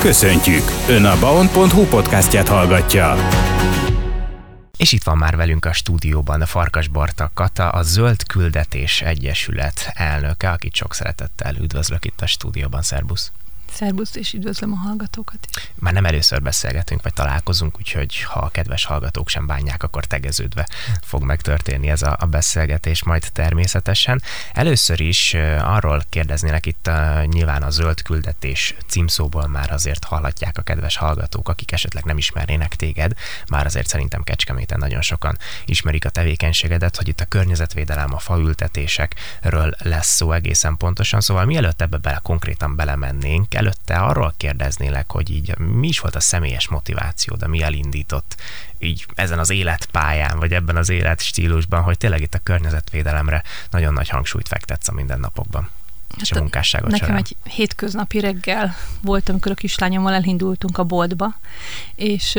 Köszöntjük! Ön a baon.hu podcastját hallgatja. És itt van már velünk a stúdióban a Farkas Barta Kata, a Zöld Küldetés Egyesület elnöke, akit sok szeretettel üdvözlök itt a stúdióban. Szerbusz! Szerbusz, és üdvözlöm a hallgatókat is. Már nem először beszélgetünk, vagy találkozunk, úgyhogy ha a kedves hallgatók sem bánják, akkor tegeződve fog megtörténni ez a, a beszélgetés majd természetesen. Először is arról kérdeznélek itt a, nyilván a zöld küldetés címszóból már azért hallhatják a kedves hallgatók, akik esetleg nem ismernének téged, már azért szerintem Kecskeméten nagyon sokan ismerik a tevékenységedet, hogy itt a környezetvédelem, a faültetésekről lesz szó egészen pontosan, szóval mielőtt ebbe bele konkrétan belemennénk, előtte arról kérdeznélek, hogy így mi is volt a személyes motivációd, ami elindított így ezen az életpályán, vagy ebben az életstílusban, hogy tényleg itt a környezetvédelemre nagyon nagy hangsúlyt fektetsz a mindennapokban. Hát és a munkásságot Nekem során. egy hétköznapi reggel volt, amikor a kislányommal elindultunk a boltba, és,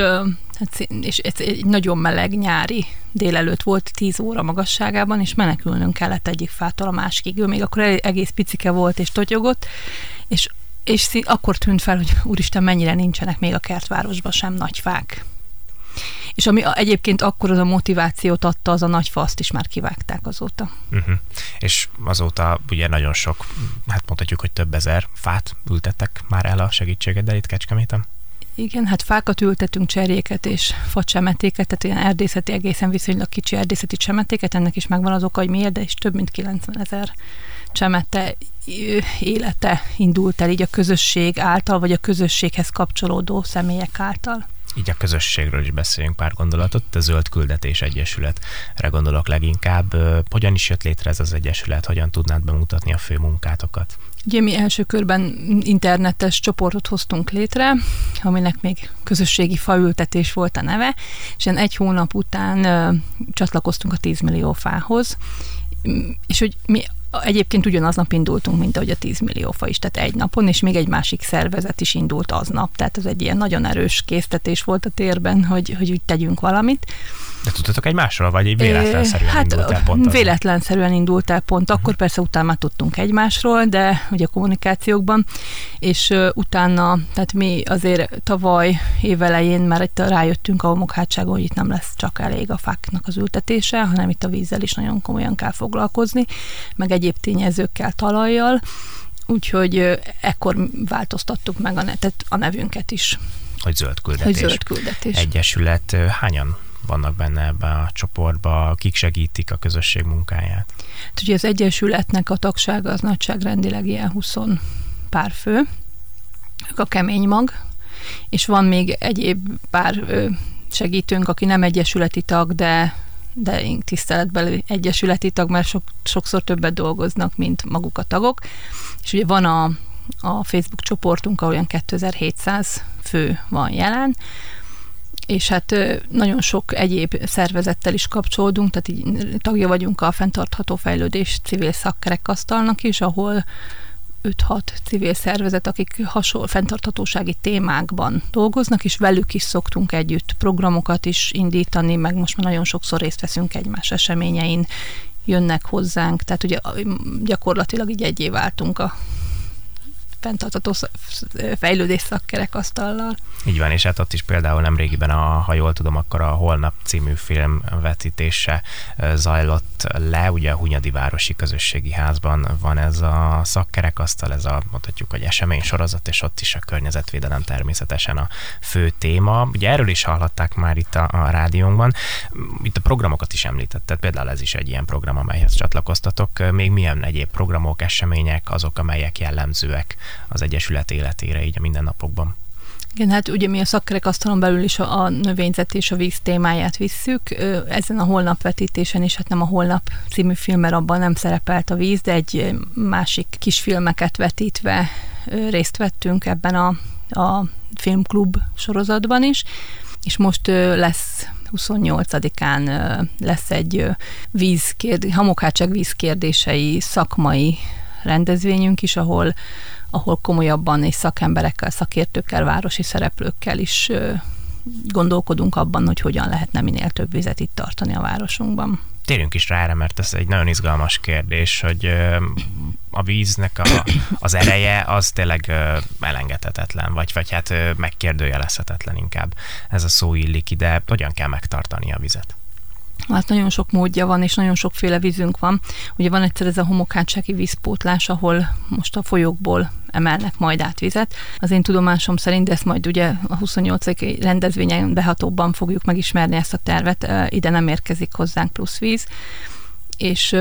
hát és egy nagyon meleg nyári délelőtt volt 10 óra magasságában, és menekülnünk kellett egyik fától a másikig. Ő még akkor egész picike volt és totyogott, és és akkor tűnt fel, hogy úristen, mennyire nincsenek még a kertvárosban sem nagy fák. És ami egyébként akkor az a motivációt adta, az a nagy fa, azt is már kivágták azóta. Uh-huh. És azóta ugye nagyon sok, hát mondhatjuk, hogy több ezer fát ültettek már el a segítségeddel itt Kecskeméten? Igen, hát fákat ültetünk, cserjéket és facsemetéket, tehát ilyen erdészeti, egészen viszonylag kicsi erdészeti csemetéket, ennek is megvan az oka, hogy miért, de is több mint 90 ezer csemete élete indult el így a közösség által, vagy a közösséghez kapcsolódó személyek által. Így a közösségről is beszéljünk pár gondolatot. A Zöld Küldetés Egyesületre gondolok leginkább. Hogyan is jött létre ez az egyesület? Hogyan tudnád bemutatni a fő munkátokat? Ugye mi első körben internetes csoportot hoztunk létre, aminek még közösségi faültetés volt a neve, és egy hónap után ö, csatlakoztunk a 10 millió fához, és hogy mi Egyébként ugyanaznap indultunk, mint ahogy a 10 millió fa is, tehát egy napon, és még egy másik szervezet is indult aznap, tehát ez egy ilyen nagyon erős késztetés volt a térben, hogy, hogy úgy tegyünk valamit. De tudtatok egymásról, vagy egy véletlenszerűen hát, indult el pont? Véletlenszerűen indult el pont, akkor persze utána már tudtunk egymásról, de ugye a kommunikációkban, és utána, tehát mi azért tavaly évelején már itt rájöttünk a homokhátságon, hogy itt nem lesz csak elég a fáknak az ültetése, hanem itt a vízzel is nagyon komolyan kell foglalkozni, meg egyéb tényezőkkel, talajjal, úgyhogy ekkor változtattuk meg a, netet, a nevünket is. Hogy zöld küldetés. Hogy zöld küldetés. Egyesület hányan vannak benne ebbe a csoportba, akik segítik a közösség munkáját? Hát ugye az Egyesületnek a tagsága az nagyságrendileg ilyen 20 pár fő, ők a kemény mag, és van még egyéb pár segítőnk, aki nem egyesületi tag, de de tiszteletbeli egyesületi tag, mert sok, sokszor többet dolgoznak, mint maguk a tagok. És ugye van a, a Facebook csoportunk, ahol olyan 2700 fő van jelen, és hát nagyon sok egyéb szervezettel is kapcsolódunk, tehát így tagja vagyunk a Fentartható Fejlődés civil szakkerekasztalnak is, ahol 5-6 civil szervezet, akik hasonló fenntarthatósági témákban dolgoznak, és velük is szoktunk együtt programokat is indítani, meg most már nagyon sokszor részt veszünk egymás eseményein, jönnek hozzánk, tehát ugye gyakorlatilag így egyé váltunk a fenntartató fejlődés szakkerekasztallal. Így van, és hát ott is például nemrégiben, a, ha jól tudom, akkor a Holnap című film vetítése zajlott le, ugye a Hunyadi Városi Közösségi Házban van ez a szakkerekasztal, ez a mondhatjuk, hogy esemény sorozat, és ott is a környezetvédelem természetesen a fő téma. Ugye erről is hallhatták már itt a, a rádiónkban. Itt a programokat is említetted, például ez is egy ilyen program, amelyhez csatlakoztatok. Még milyen egyéb programok, események azok, amelyek jellemzőek az Egyesület életére így a mindennapokban. Igen, hát ugye mi a szakkerekasztalon belül is a, a növényzet és a víz témáját visszük. Ezen a holnap vetítésen is, hát nem a holnap című filmer abban nem szerepelt a víz, de egy másik kisfilmeket vetítve részt vettünk ebben a, a filmklub sorozatban is, és most lesz 28-án lesz egy vízkérd, hamokhátság vízkérdései szakmai rendezvényünk is, ahol ahol komolyabban és szakemberekkel, szakértőkkel, városi szereplőkkel is gondolkodunk abban, hogy hogyan lehetne minél több vizet itt tartani a városunkban. Térjünk is rá erre, mert ez egy nagyon izgalmas kérdés, hogy a víznek a, az ereje az tényleg elengedhetetlen, vagy, vagy hát megkérdőjelezhetetlen inkább. Ez a szó illik ide, hogyan kell megtartani a vizet? Hát nagyon sok módja van, és nagyon sokféle vízünk van. Ugye van egyszer ez a homokátsági vízpótlás, ahol most a folyókból emelnek majd át vizet. Az én tudomásom szerint, ezt majd ugye a 28. rendezvényen behatóbban fogjuk megismerni ezt a tervet, ide nem érkezik hozzánk plusz víz, és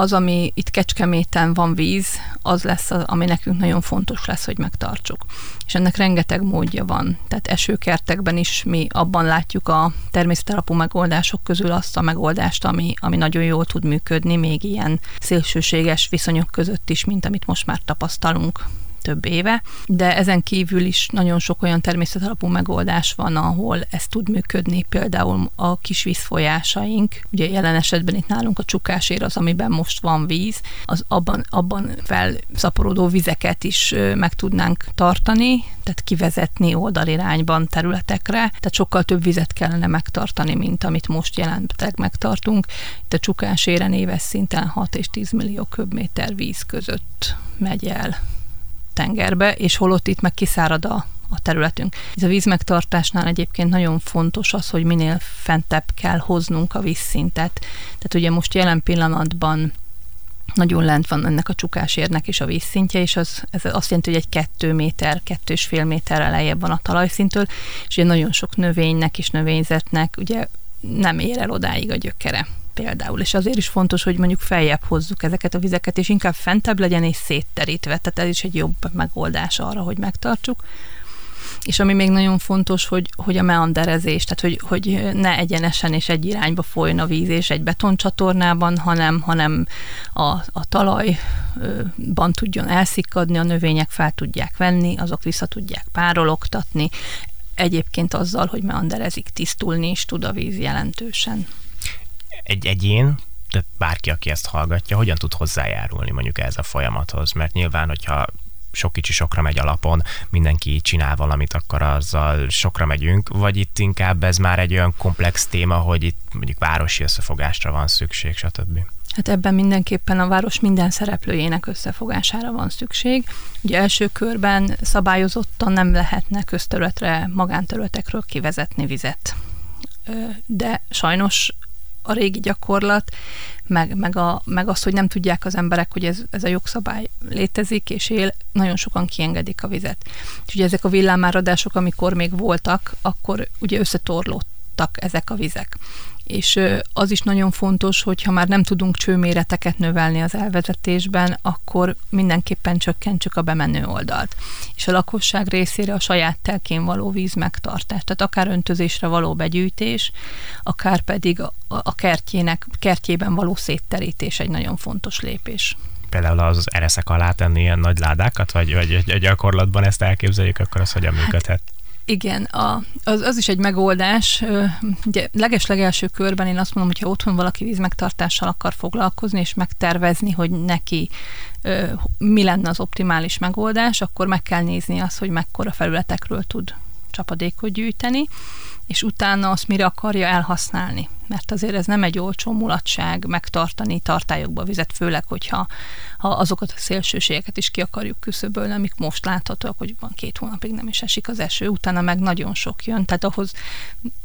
az, ami itt Kecskeméten van víz, az lesz, az, ami nekünk nagyon fontos lesz, hogy megtartsuk. És ennek rengeteg módja van. Tehát esőkertekben is mi abban látjuk a természetalapú megoldások közül azt a megoldást, ami, ami nagyon jól tud működni, még ilyen szélsőséges viszonyok között is, mint amit most már tapasztalunk több éve, de ezen kívül is nagyon sok olyan természetalapú megoldás van, ahol ez tud működni, például a kis vízfolyásaink, ugye jelen esetben itt nálunk a csukásér az, amiben most van víz, az abban, abban felszaporodó vizeket is meg tudnánk tartani, tehát kivezetni oldalirányban területekre, tehát sokkal több vizet kellene megtartani, mint amit most jelenleg megtartunk. Itt a csukáséren éves szinten 6 és 10 millió köbméter víz között megy el tengerbe, és holott itt meg kiszárad a, a területünk. Ez a vízmegtartásnál egyébként nagyon fontos az, hogy minél fentebb kell hoznunk a vízszintet. Tehát ugye most jelen pillanatban nagyon lent van ennek a csukásérnek is a vízszintje, és az, ez azt jelenti, hogy egy kettő méter, kettő és fél méter elejebb van a talajszintől, és ugye nagyon sok növénynek és növényzetnek ugye nem ér el odáig a gyökere például, és azért is fontos, hogy mondjuk feljebb hozzuk ezeket a vizeket, és inkább fentebb legyen és szétterítve, tehát ez is egy jobb megoldás arra, hogy megtartsuk. És ami még nagyon fontos, hogy, hogy a meanderezés, tehát hogy, hogy ne egyenesen és egy irányba folyjon a víz és egy betoncsatornában, hanem, hanem a, a talajban tudjon elszikkadni, a növények fel tudják venni, azok vissza tudják párologtatni, egyébként azzal, hogy meanderezik, tisztulni is tud a víz jelentősen egy egyén, tehát bárki, aki ezt hallgatja, hogyan tud hozzájárulni mondjuk ez a folyamathoz? Mert nyilván, hogyha sok kicsi sokra megy alapon, mindenki csinál valamit, akkor azzal sokra megyünk, vagy itt inkább ez már egy olyan komplex téma, hogy itt mondjuk városi összefogásra van szükség, stb. Hát ebben mindenképpen a város minden szereplőjének összefogására van szükség. Ugye első körben szabályozottan nem lehetne közterületre, magánterületekről kivezetni vizet. De sajnos a régi gyakorlat, meg, meg, a, meg az, hogy nem tudják az emberek, hogy ez, ez a jogszabály létezik és él, nagyon sokan kiengedik a vizet. És ugye ezek a villámáradások, amikor még voltak, akkor ugye összetorlódtak ezek a vizek és az is nagyon fontos, hogy ha már nem tudunk csőméreteket növelni az elvezetésben, akkor mindenképpen csökkentsük a bemenő oldalt. És a lakosság részére a saját telkén való víz megtartás, tehát akár öntözésre való begyűjtés, akár pedig a kertjének, kertjében való szétterítés egy nagyon fontos lépés például az ereszek alá tenni ilyen nagy ládákat, vagy, vagy gyakorlatban ezt elképzeljük, akkor az hogyan működhet? Igen, a, az, az is egy megoldás. Ugye leges-legelső körben én azt mondom, hogy ha otthon valaki vízmegtartással akar foglalkozni, és megtervezni, hogy neki mi lenne az optimális megoldás, akkor meg kell nézni azt, hogy mekkora felületekről tud csapadékot gyűjteni, és utána azt mire akarja elhasználni. Mert azért ez nem egy olcsó mulatság megtartani tartályokba vizet, főleg, hogyha ha azokat a szélsőségeket is ki akarjuk küszöbölni, amik most láthatóak, hogy van két hónapig nem is esik az eső, utána meg nagyon sok jön, tehát ahhoz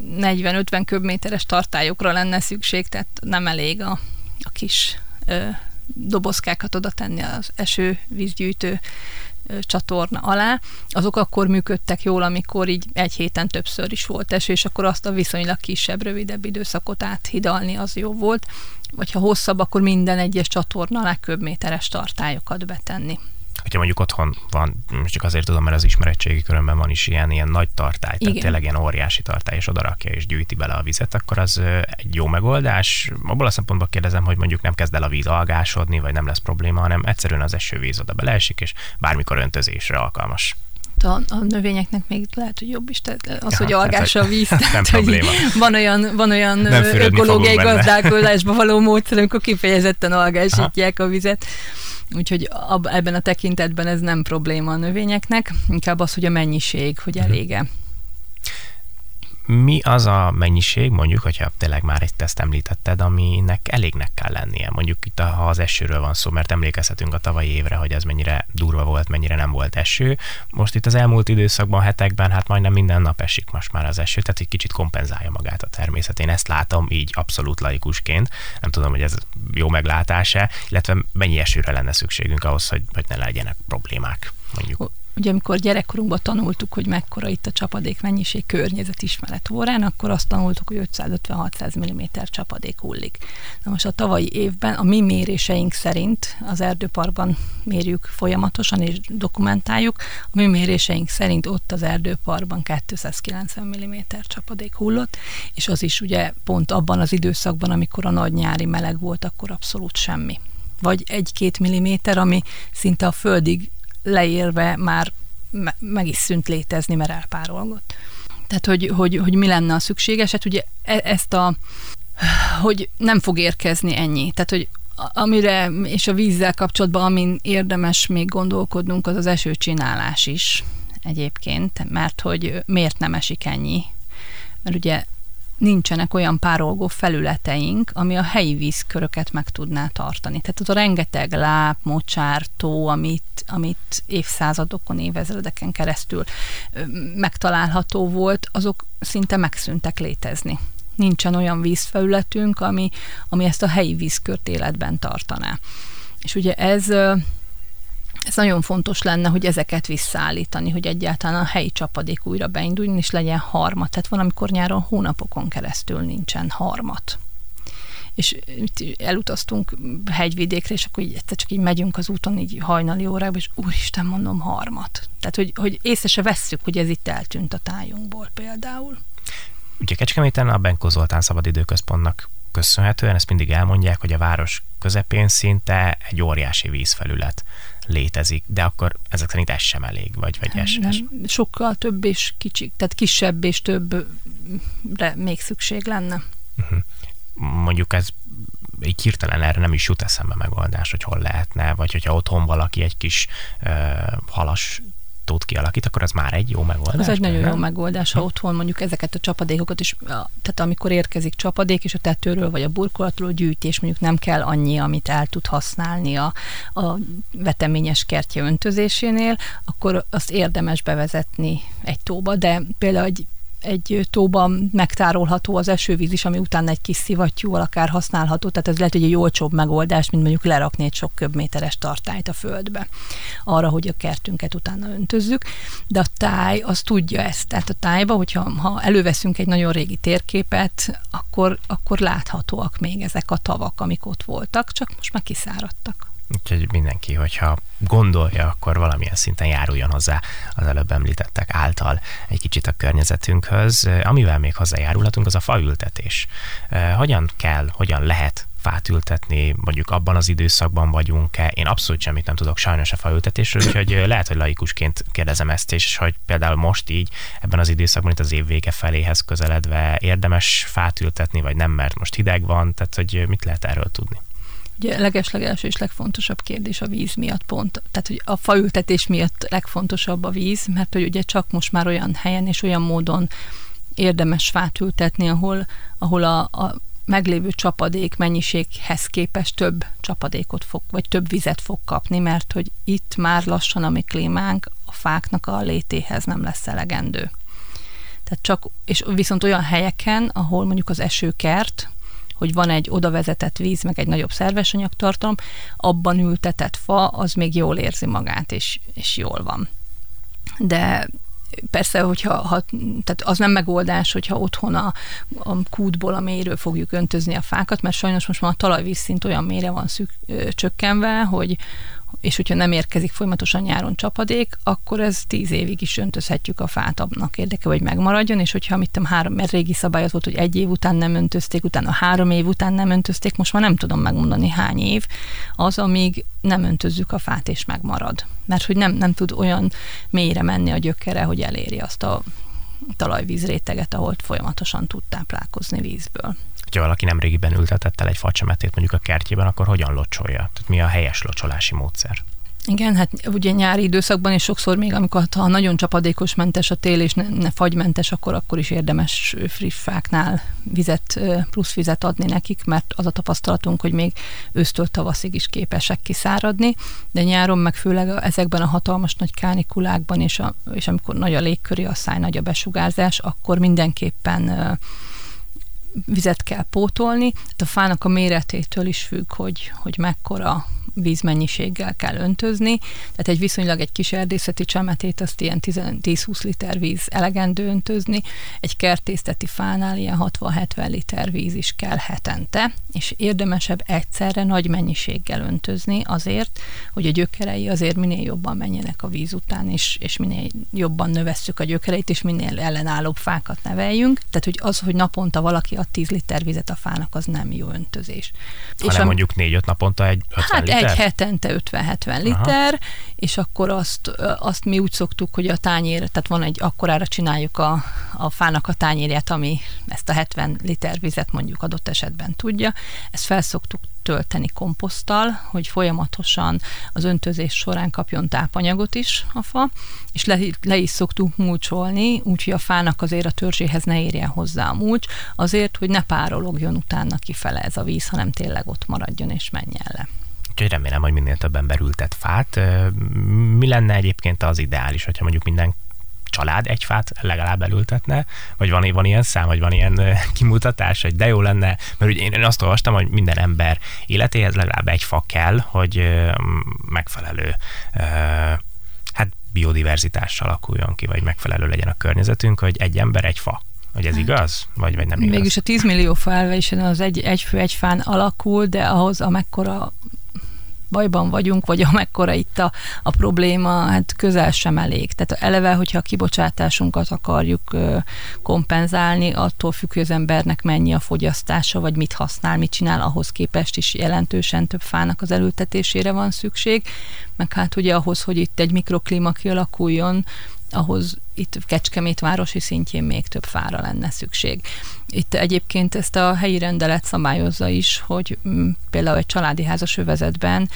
40-50 köbméteres tartályokra lenne szükség, tehát nem elég a, a kis ö, dobozkákat oda tenni az esővízgyűjtő csatorna alá, azok akkor működtek jól, amikor így egy héten többször is volt eső, és akkor azt a viszonylag kisebb, rövidebb időszakot áthidalni az jó volt, vagy ha hosszabb, akkor minden egyes csatorna alá köbméteres tartályokat betenni hogyha mondjuk otthon van, most csak azért tudom, mert az ismeretségi körömben van is ilyen, ilyen nagy tartály, Igen. tehát tényleg ilyen óriási tartály, és odarakja és gyűjti bele a vizet, akkor az egy jó megoldás. Abból a szempontból kérdezem, hogy mondjuk nem kezd el a víz algásodni, vagy nem lesz probléma, hanem egyszerűen az esővíz oda beleesik, és bármikor öntözésre alkalmas a, a növényeknek még lehet, hogy jobb is, tehát az, ja, hogy hát, a víz. Tehát, nem probléma. Van olyan, van olyan ökológiai gazdálkodásban való módszer, amikor kifejezetten algásítják Aha. a vizet. Úgyhogy ebben a tekintetben ez nem probléma a növényeknek, inkább az, hogy a mennyiség, hogy mhm. elége. Mi az a mennyiség, mondjuk, hogyha tényleg már egy teszt említetted, aminek elégnek kell lennie? Mondjuk itt, ha az esőről van szó, mert emlékezhetünk a tavalyi évre, hogy ez mennyire durva volt, mennyire nem volt eső. Most itt az elmúlt időszakban, hetekben, hát majdnem minden nap esik most már az eső, tehát egy kicsit kompenzálja magát a természet. Én ezt látom így abszolút laikusként. Nem tudom, hogy ez jó meglátása, illetve mennyi esőre lenne szükségünk ahhoz, hogy, hogy ne legyenek problémák, mondjuk. Ugye amikor gyerekkorunkban tanultuk, hogy mekkora itt a csapadék mennyiség környezetismeret órán, akkor azt tanultuk, hogy 550-600 mm csapadék hullik. Na most a tavalyi évben a mi méréseink szerint az erdőparkban mérjük folyamatosan és dokumentáljuk, a mi méréseink szerint ott az erdőparkban 290 mm csapadék hullott, és az is ugye pont abban az időszakban, amikor a nagy nyári meleg volt, akkor abszolút semmi vagy egy-két milliméter, ami szinte a földig leérve már meg is szűnt létezni, mert elpárolgott. Tehát, hogy, hogy, hogy mi lenne a szükséges, hát ugye e, ezt a, hogy nem fog érkezni ennyi. Tehát, hogy amire, és a vízzel kapcsolatban, amin érdemes még gondolkodnunk, az az esőcsinálás is egyébként, mert hogy miért nem esik ennyi. Mert ugye nincsenek olyan párolgó felületeink, ami a helyi vízköröket meg tudná tartani. Tehát az a rengeteg láp, mocsár, tó, amit, amit évszázadokon, évezredeken keresztül megtalálható volt, azok szinte megszűntek létezni. Nincsen olyan vízfelületünk, ami, ami ezt a helyi vízkört életben tartaná. És ugye ez ez nagyon fontos lenne, hogy ezeket visszaállítani, hogy egyáltalán a helyi csapadék újra beinduljon, és legyen harmat. Tehát van, amikor nyáron hónapokon keresztül nincsen harmat és elutaztunk hegyvidékre, és akkor így egyszer csak így megyünk az úton, így hajnali órákban, és úristen, mondom, harmat. Tehát, hogy, hogy észre se vesszük, hogy ez itt eltűnt a tájunkból például. Ugye Kecskeméten a Benko Zoltán Szabadidőközpontnak köszönhetően, ezt mindig elmondják, hogy a város közepén szinte egy óriási vízfelület létezik, de akkor ezek szerint ez sem elég, vagy, vagy ez, nem, Sokkal több és kicsi, tehát kisebb és többre még szükség lenne. Uh-huh. Mondjuk ez így hirtelen erre nem is jut eszembe megoldás, hogy hol lehetne, vagy hogyha otthon valaki egy kis uh, halas tót kialakít, akkor az már egy jó megoldás. Ez egy nagyon nem? jó megoldás, ha otthon mondjuk ezeket a csapadékokat is, tehát amikor érkezik csapadék, és a tetőről vagy a burkolatról gyűjtés, mondjuk nem kell annyi, amit el tud használni a, a veteményes kertje öntözésénél, akkor azt érdemes bevezetni egy tóba, de például egy egy tóban megtárolható az esővíz is, ami utána egy kis szivattyúval akár használható, tehát ez lehet, hogy egy olcsóbb megoldás, mint mondjuk lerakni egy sok köbméteres tartályt a földbe, arra, hogy a kertünket utána öntözzük, de a táj az tudja ezt, tehát a tájba, hogyha ha előveszünk egy nagyon régi térképet, akkor, akkor láthatóak még ezek a tavak, amik ott voltak, csak most már kiszáradtak. Úgyhogy mindenki, hogyha gondolja, akkor valamilyen szinten járuljon hozzá az előbb említettek által egy kicsit a környezetünkhöz. Amivel még hozzájárulhatunk, az a faültetés. Hogyan kell, hogyan lehet fát ültetni, mondjuk abban az időszakban vagyunk-e. Én abszolút semmit nem tudok sajnos a faültetésről, úgyhogy lehet, hogy laikusként kérdezem ezt, és hogy például most így ebben az időszakban, itt az év vége feléhez közeledve érdemes fát ültetni, vagy nem, mert most hideg van, tehát hogy mit lehet erről tudni? Ugye legeslegelső és legfontosabb kérdés a víz miatt pont. Tehát, hogy a faültetés miatt legfontosabb a víz, mert hogy ugye csak most már olyan helyen és olyan módon érdemes fát ültetni, ahol, ahol a, a meglévő csapadék mennyiséghez képest több csapadékot fog, vagy több vizet fog kapni, mert hogy itt már lassan a mi klímánk a fáknak a létéhez nem lesz elegendő. Tehát csak, és viszont olyan helyeken, ahol mondjuk az esőkert, hogy van egy oda vezetett víz, meg egy nagyobb szerves anyagtartalom, abban ültetett fa, az még jól érzi magát, és, és jól van. De persze, hogyha ha, tehát az nem megoldás, hogyha otthon a, a kútból, a mélyről fogjuk öntözni a fákat, mert sajnos most már a talajvízszint olyan mélyre van szük, ö, csökkenve, hogy, és hogyha nem érkezik folyamatosan nyáron csapadék, akkor ez tíz évig is öntözhetjük a fát annak érdeke, hogy megmaradjon, és hogyha mit tudom, három, mert régi szabály az volt, hogy egy év után nem öntözték, utána három év után nem öntözték, most már nem tudom megmondani hány év, az, amíg nem öntözzük a fát és megmarad. Mert hogy nem, nem tud olyan mélyre menni a gyökere, hogy eléri azt a talajvíz réteget, ahol folyamatosan tud táplálkozni vízből hogyha valaki nem régiben ültetett el egy facsemetét mondjuk a kertjében, akkor hogyan locsolja? Tehát mi a helyes locsolási módszer? Igen, hát ugye nyári időszakban, és sokszor még, amikor ha nagyon csapadékos mentes a tél, és ne, ne fagymentes, akkor akkor is érdemes friffáknál vizet, plusz vizet adni nekik, mert az a tapasztalatunk, hogy még ősztől tavaszig is képesek kiszáradni, de nyáron meg főleg ezekben a hatalmas nagy kánikulákban, és, a, és amikor nagy a légköri a száj, nagy a besugárzás, akkor mindenképpen vizet kell pótolni. Tehát a fának a méretétől is függ, hogy, hogy mekkora vízmennyiséggel kell öntözni, tehát egy viszonylag egy kis erdészeti csemetét azt ilyen 10-20 liter víz elegendő öntözni, egy kertészeti fánál ilyen 60-70 liter víz is kell hetente, és érdemesebb egyszerre nagy mennyiséggel öntözni azért, hogy a gyökerei azért minél jobban menjenek a víz után, és, és minél jobban növesszük a gyökereit, és minél ellenállóbb fákat neveljünk. Tehát, hogy az, hogy naponta valaki ad 10 liter vizet a fának, az nem jó öntözés. Hanem és mondjuk 4-5 naponta egy 50 hát liter? Egy hetente 50-70 liter, Aha. és akkor azt, azt mi úgy szoktuk, hogy a tányér, tehát van egy, akkorára csináljuk a, a fának a tányérját, ami ezt a 70 liter vizet mondjuk adott esetben tudja. Ezt felszoktuk tölteni komposzttal, hogy folyamatosan az öntözés során kapjon tápanyagot is a fa, és le, le is szoktuk mulcsolni, úgyhogy a fának azért a törzséhez ne érjen hozzá a mulcs, azért, hogy ne párologjon utána kifele ez a víz, hanem tényleg ott maradjon és menjen le. Úgyhogy remélem, hogy minél több ember ültet fát. Mi lenne egyébként az ideális, hogyha mondjuk minden család egy fát legalább elültetne, vagy van, van ilyen szám, vagy van ilyen kimutatás, hogy de jó lenne, mert ugye én azt olvastam, hogy minden ember életéhez legalább egy fa kell, hogy megfelelő hát biodiverzitással alakuljon ki, vagy megfelelő legyen a környezetünk, hogy egy ember egy fa. Hogy ez hát, igaz? Vagy, vagy nem igaz? Mégis a 10 millió fa elvelésen az egy, egy fő, egy fán alakul, de ahhoz amekkora bajban vagyunk, vagy amekkora itt a, a probléma, hát közel sem elég. Tehát eleve, hogyha a kibocsátásunkat akarjuk kompenzálni, attól függ, hogy az embernek mennyi a fogyasztása, vagy mit használ, mit csinál, ahhoz képest is jelentősen több fának az elültetésére van szükség, meg hát ugye ahhoz, hogy itt egy mikroklíma kialakuljon, ahhoz itt Kecskemét városi szintjén még több fára lenne szükség. Itt egyébként ezt a helyi rendelet szabályozza is, hogy mm, például egy családi házas övezetben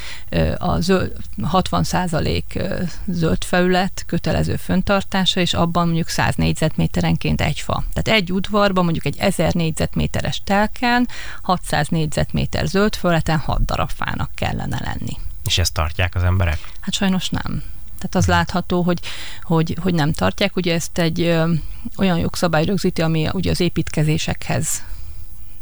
a zöld, 60% zöld felület kötelező föntartása, és abban mondjuk 100 négyzetméterenként egy fa. Tehát egy udvarban mondjuk egy 1000 négyzetméteres telken 600 négyzetméter zöld felületen 6 darab fának kellene lenni. És ezt tartják az emberek? Hát sajnos nem. Tehát az látható, hogy, hogy, hogy nem tartják. Ugye ezt egy ö, olyan jogszabály rögzíti, ami ugye az építkezésekhez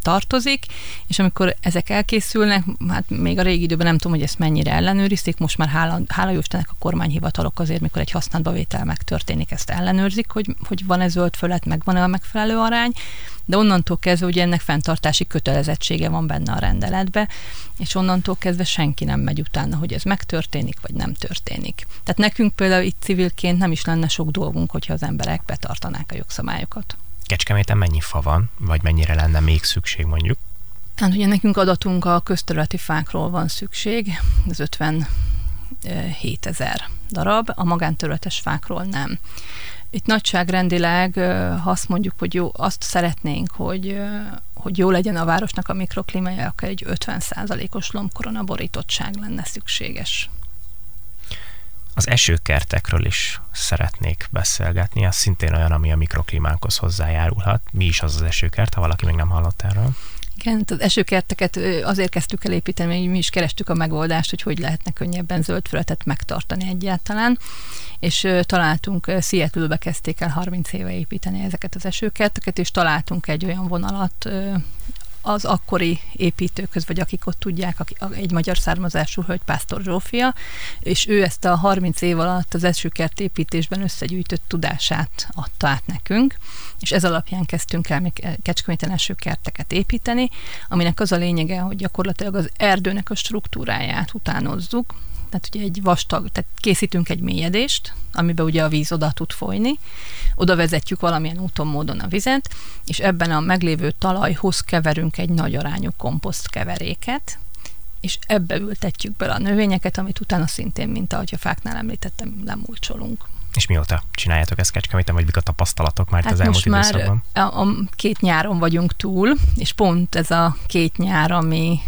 tartozik, és amikor ezek elkészülnek, hát még a régi időben nem tudom, hogy ezt mennyire ellenőrizték, most már hála, hála Jóistennek a kormányhivatalok azért, mikor egy használatba vétel megtörténik, ezt ellenőrzik, hogy, hogy van-e zöld fölet, meg van-e a megfelelő arány, de onnantól kezdve ugye ennek fenntartási kötelezettsége van benne a rendeletbe, és onnantól kezdve senki nem megy utána, hogy ez megtörténik, vagy nem történik. Tehát nekünk például itt civilként nem is lenne sok dolgunk, hogyha az emberek betartanák a jogszabályokat. Kecskeméten mennyi fa van, vagy mennyire lenne még szükség mondjuk? Hát ugye nekünk adatunk a közterületi fákról van szükség, az 57 ezer darab, a magánterületes fákról nem. Itt nagyságrendileg, ha azt mondjuk, hogy jó, azt szeretnénk, hogy, hogy jó legyen a városnak a mikroklímája, akkor egy 50%-os lombkorona borítottság lenne szükséges. Az esőkertekről is szeretnék beszélgetni, az szintén olyan, ami a mikroklímánkhoz hozzájárulhat. Mi is az az esőkert, ha valaki még nem hallott erről? Igen, az esőkerteket azért kezdtük el építeni, hogy mi is kerestük a megoldást, hogy hogy lehetne könnyebben zöld fölötet megtartani egyáltalán, és találtunk, Seattle-be kezdték el 30 éve építeni ezeket az esőkerteket, és találtunk egy olyan vonalat, az akkori építőköz, vagy akik ott tudják, egy magyar származású hölgy, Pásztor Zsófia, és ő ezt a 30 év alatt az esőkert építésben összegyűjtött tudását adta át nekünk, és ez alapján kezdtünk el még Kecskeméten esőkerteket építeni, aminek az a lényege, hogy gyakorlatilag az erdőnek a struktúráját utánozzuk, tehát ugye egy vastag, tehát készítünk egy mélyedést, amiben ugye a víz oda tud folyni, oda vezetjük valamilyen úton, módon a vizet, és ebben a meglévő talajhoz keverünk egy nagy arányú komposzt keveréket, és ebbe ültetjük bele a növényeket, amit utána szintén, mint ahogy a fáknál említettem, lemúlcsolunk. És mióta csináljátok ezt Kecskeméten, vagy mik a tapasztalatok már hát az elmúlt most időszakban? Már a, a két nyáron vagyunk túl, és pont ez a két nyár, ami,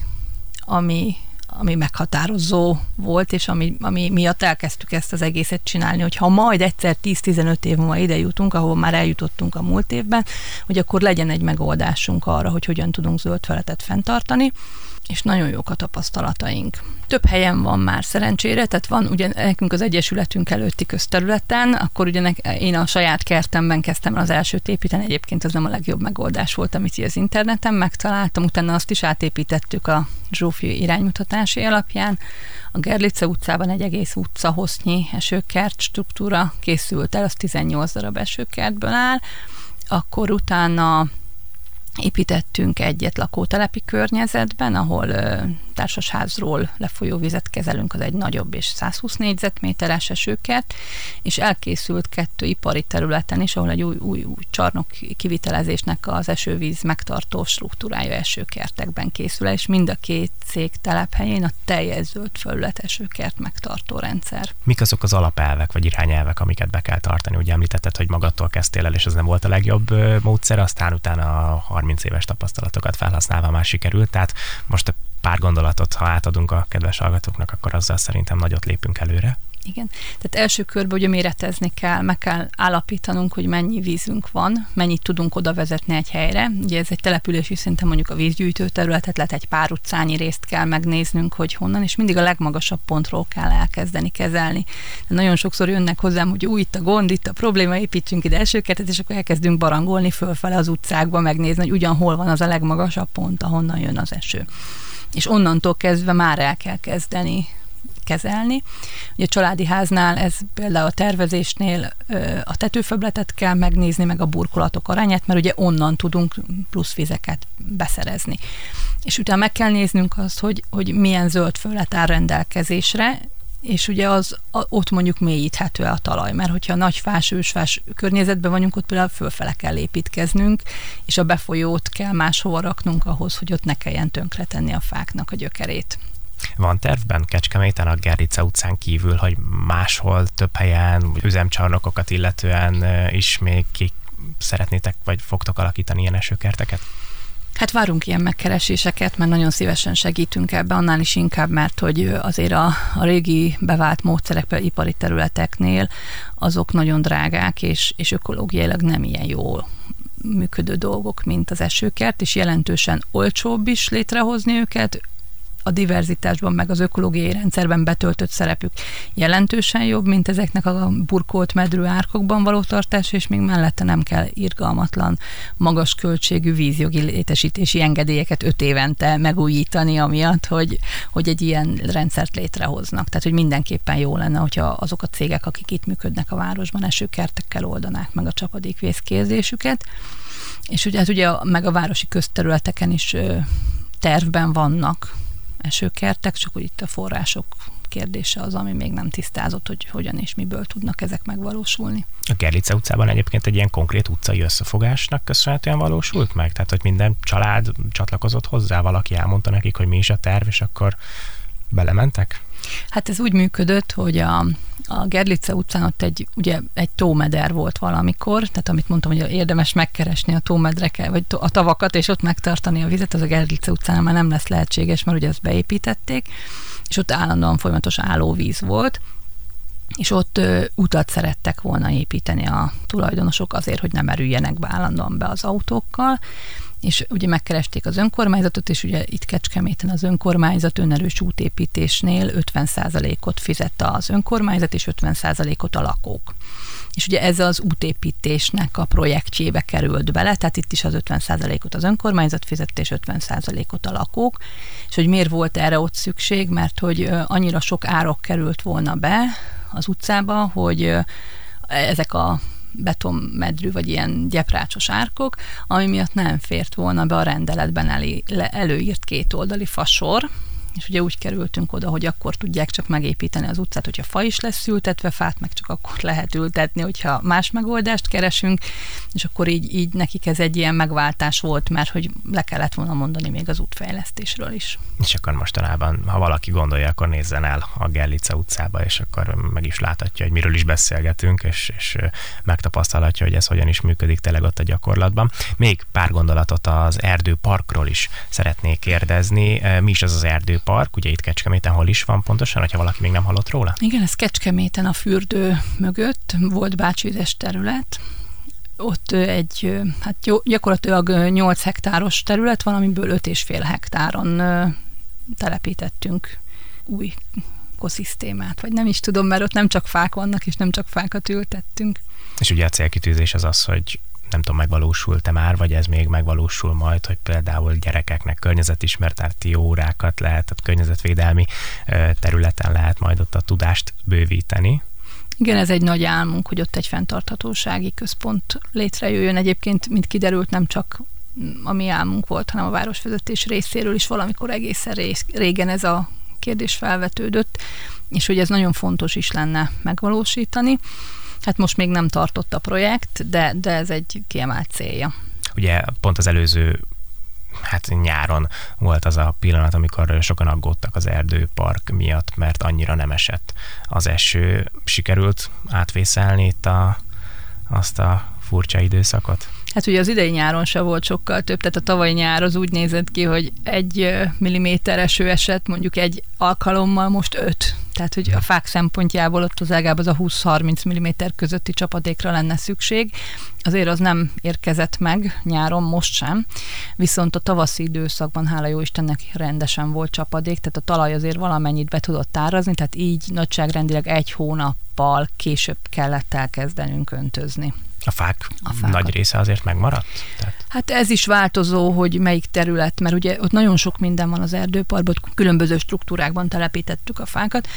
ami ami meghatározó volt, és ami, ami miatt elkezdtük ezt az egészet csinálni, hogy ha majd egyszer 10-15 év múlva ide jutunk, ahol már eljutottunk a múlt évben, hogy akkor legyen egy megoldásunk arra, hogy hogyan tudunk zöld feletet fenntartani és nagyon jók a tapasztalataink. Több helyen van már szerencsére, tehát van ugye nekünk az Egyesületünk előtti közterületen, akkor ugye én a saját kertemben kezdtem az elsőt építeni, egyébként ez nem a legjobb megoldás volt, amit az interneten megtaláltam, utána azt is átépítettük a Zsófi iránymutatási alapján. A Gerlice utcában egy egész utca hossznyi esőkert struktúra készült el, az 18 darab esőkertből áll, akkor utána építettünk egyet lakótelepi környezetben, ahol társasházról lefolyó vizet kezelünk, az egy nagyobb és 120 négyzetméteres esőkert, és elkészült kettő ipari területen is, ahol egy új, új, új csarnok kivitelezésnek az esővíz megtartó struktúrája esőkertekben készül, és mind a két cég telephelyén a teljes zöld felület esőkert megtartó rendszer. Mik azok az alapelvek vagy irányelvek, amiket be kell tartani? Ugye említetted, hogy magadtól kezdtél el, és ez nem volt a legjobb módszer, aztán utána a 30 éves tapasztalatokat felhasználva már sikerült, tehát most pár gondolatot, ha átadunk a kedves hallgatóknak, akkor azzal szerintem nagyot lépünk előre. Igen. Tehát első körben ugye méretezni kell, meg kell állapítanunk, hogy mennyi vízünk van, mennyit tudunk oda vezetni egy helyre. Ugye ez egy települési szinten mondjuk a vízgyűjtő területet, lehet egy pár utcányi részt kell megnéznünk, hogy honnan, és mindig a legmagasabb pontról kell elkezdeni kezelni. De nagyon sokszor jönnek hozzám, hogy új itt a gond, itt a probléma, építsünk ide esőkertet, és akkor elkezdünk barangolni fölfele az utcákba, megnézni, hogy ugyan hol van az a legmagasabb pont, ahonnan jön az eső és onnantól kezdve már el kell kezdeni kezelni. Ugye a családi háznál ez például a tervezésnél a tetőföbletet kell megnézni, meg a burkolatok arányát, mert ugye onnan tudunk plusz vizeket beszerezni. És utána meg kell néznünk azt, hogy, hogy milyen zöld fölet áll rendelkezésre, és ugye az ott mondjuk mélyíthető a talaj, mert hogyha nagy fás, ősfás környezetben vagyunk, ott például fölfele kell építkeznünk, és a befolyót kell máshova raknunk ahhoz, hogy ott ne kelljen tönkretenni a fáknak a gyökerét. Van tervben Kecskeméten a Gerrice utcán kívül, hogy máshol több helyen üzemcsarnokokat illetően is még ki szeretnétek, vagy fogtok alakítani ilyen esőkerteket? Hát várunk ilyen megkereséseket, mert nagyon szívesen segítünk ebbe, annál is inkább, mert hogy azért a, a régi bevált módszerek, például ipari területeknél, azok nagyon drágák, és, és ökológiailag nem ilyen jól működő dolgok, mint az esőkert, és jelentősen olcsóbb is létrehozni őket, a diverzitásban, meg az ökológiai rendszerben betöltött szerepük jelentősen jobb, mint ezeknek a burkolt medrű árkokban való tartás, és még mellette nem kell irgalmatlan, magas költségű vízjogi létesítési engedélyeket öt évente megújítani, amiatt, hogy, hogy egy ilyen rendszert létrehoznak. Tehát, hogy mindenképpen jó lenne, hogyha azok a cégek, akik itt működnek a városban, esőkertekkel oldanák meg a csapadékvészkérzésüket. És ugye, hát ugye meg a városi közterületeken is tervben vannak esőkertek, csak hogy itt a források kérdése az, ami még nem tisztázott, hogy hogyan és miből tudnak ezek megvalósulni. A Gerlice utcában egyébként egy ilyen konkrét utcai összefogásnak köszönhetően valósult meg? Tehát, hogy minden család csatlakozott hozzá, valaki elmondta nekik, hogy mi is a terv, és akkor belementek? Hát ez úgy működött, hogy a, a Gerlice utcán ott egy, ugye egy tómeder volt valamikor, tehát amit mondtam, hogy érdemes megkeresni a tómedreket, vagy a tavakat, és ott megtartani a vizet, az a Gerlice utcán már nem lesz lehetséges, mert ugye ezt beépítették, és ott állandóan folyamatos állóvíz volt, és ott ö, utat szerettek volna építeni a tulajdonosok azért, hogy nem erüljenek be állandóan be az autókkal, és ugye megkeresték az önkormányzatot, és ugye itt Kecskeméten az önkormányzat önerős útépítésnél 50%-ot fizette az önkormányzat, és 50%-ot a lakók. És ugye ez az útépítésnek a projektjébe került bele, tehát itt is az 50%-ot az önkormányzat fizette, és 50%-ot a lakók. És hogy miért volt erre ott szükség, mert hogy annyira sok árok került volna be az utcába, hogy ezek a betonmedrű, vagy ilyen gyeprácsos árkok, ami miatt nem fért volna be a rendeletben elé, le, előírt kétoldali fasor, és ugye úgy kerültünk oda, hogy akkor tudják csak megépíteni az utcát, hogyha fa is lesz ültetve, fát meg csak akkor lehet ültetni, hogyha más megoldást keresünk, és akkor így, így nekik ez egy ilyen megváltás volt, mert hogy le kellett volna mondani még az útfejlesztésről is. És akkor mostanában, ha valaki gondolja, akkor nézzen el a Gerlica utcába, és akkor meg is láthatja, hogy miről is beszélgetünk, és, és megtapasztalhatja, hogy ez hogyan is működik tényleg ott a gyakorlatban. Még pár gondolatot az erdőparkról is szeretnék kérdezni. Mi is az az erdő erdőpark, ugye itt Kecskeméten hol is van pontosan, hogyha valaki még nem hallott róla? Igen, ez Kecskeméten a fürdő mögött volt bácsizes terület, ott egy, hát jó, gyakorlatilag 8 hektáros terület van, amiből 5,5 hektáron telepítettünk új ekoszisztémát, vagy nem is tudom, mert ott nem csak fák vannak, és nem csak fákat ültettünk. És ugye a célkitűzés az az, hogy nem tudom, megvalósul-e már, vagy ez még megvalósul majd, hogy például gyerekeknek környezetismertárti órákat lehet, tehát környezetvédelmi területen lehet majd ott a tudást bővíteni. Igen, ez egy nagy álmunk, hogy ott egy fenntarthatósági központ létrejöjjön. Egyébként, mint kiderült, nem csak a mi álmunk volt, hanem a városvezetés részéről is valamikor egészen régen ez a kérdés felvetődött, és hogy ez nagyon fontos is lenne megvalósítani. Hát most még nem tartott a projekt, de, de ez egy kiemelt célja. Ugye pont az előző hát nyáron volt az a pillanat, amikor sokan aggódtak az erdőpark miatt, mert annyira nem esett az eső. Sikerült átvészelni itt a, azt a furcsa időszakot? Hát ugye az idei nyáron se volt sokkal több, tehát a tavalyi nyár az úgy nézett ki, hogy egy milliméter eső esett mondjuk egy alkalommal, most öt. Tehát, hogy a fák szempontjából ott az legalább az a 20-30 mm közötti csapadékra lenne szükség. Azért az nem érkezett meg nyáron, most sem. Viszont a tavaszi időszakban, hála jó Istennek, rendesen volt csapadék, tehát a talaj azért valamennyit be tudott árazni, tehát így nagyságrendileg egy hónappal később kellett elkezdenünk öntözni. A fák a nagy része azért megmaradt? Tehát... Hát ez is változó, hogy melyik terület, mert ugye ott nagyon sok minden van az erdőparkban, különböző struktúrákban telepítettük a fákat,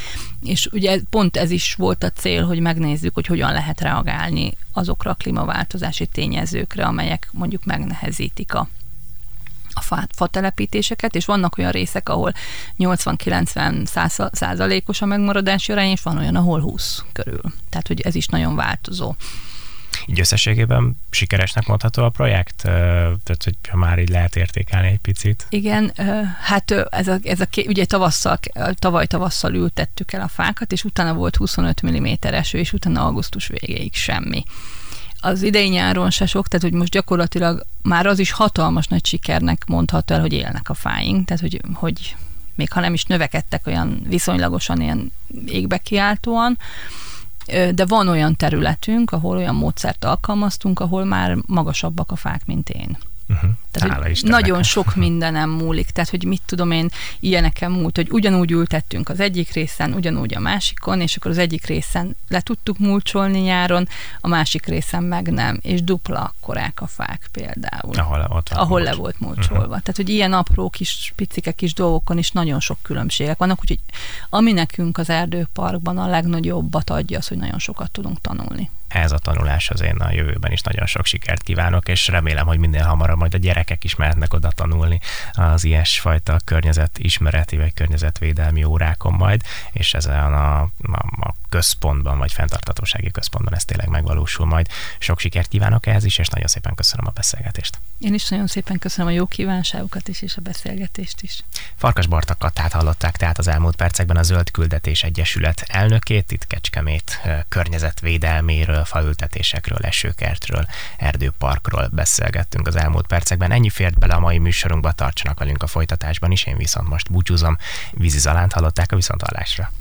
és ugye pont ez is volt a cél, hogy megnézzük, hogy hogyan lehet reagálni azokra a klímaváltozási tényezőkre, amelyek mondjuk megnehezítik a a fa, fa telepítéseket, és vannak olyan részek, ahol 80-90 százalékos a megmaradási arány, és van olyan, ahol 20 körül. Tehát, hogy ez is nagyon változó. Így összességében sikeresnek mondható a projekt? Tehát, hogy már így lehet értékelni egy picit. Igen, hát ez a, ez a ugye tavasszal, tavaly tavasszal ültettük el a fákat, és utána volt 25 mm eső, és utána augusztus végéig semmi az idei nyáron se sok, tehát hogy most gyakorlatilag már az is hatalmas nagy sikernek mondható el, hogy élnek a fáink, tehát hogy, hogy még ha nem is növekedtek olyan viszonylagosan ilyen égbe kiáltóan, de van olyan területünk, ahol olyan módszert alkalmaztunk, ahol már magasabbak a fák, mint én. Uh-huh. Tehát, nagyon sok mindenem múlik, tehát hogy mit tudom én, ilyeneken múlt, hogy ugyanúgy ültettünk az egyik részen, ugyanúgy a másikon, és akkor az egyik részen le tudtuk mulcsolni nyáron, a másik részen meg nem, és dupla akkorák a fák például. Ahol, ott ahol le volt mulcsolva. Uh-huh. Tehát, hogy ilyen apró kis, picike kis dolgokon is nagyon sok különbségek vannak, úgyhogy ami nekünk az erdőparkban a legnagyobbat adja, az, hogy nagyon sokat tudunk tanulni ez a tanulás az én a jövőben is nagyon sok sikert kívánok, és remélem, hogy minél hamarabb majd a gyerekek is mehetnek oda tanulni az ilyesfajta környezetismereti vagy környezetvédelmi órákon majd, és ezen a, a, a központban, vagy fenntartatósági központban ez tényleg megvalósul majd. Sok sikert kívánok ehhez is, és nagyon szépen köszönöm a beszélgetést. Én is nagyon szépen köszönöm a jó kívánságokat is, és a beszélgetést is. Farkas Barta Katát hallották tehát az elmúlt percekben a Zöld Küldetés Egyesület elnökét, itt Kecskemét környezetvédelméről, faültetésekről, esőkertről, erdőparkról beszélgettünk az elmúlt percekben. Ennyi fért bele a mai műsorunkba, tartsanak velünk a folytatásban is, én viszont most búcsúzom. Vízi Zalánt hallották a viszontalásra.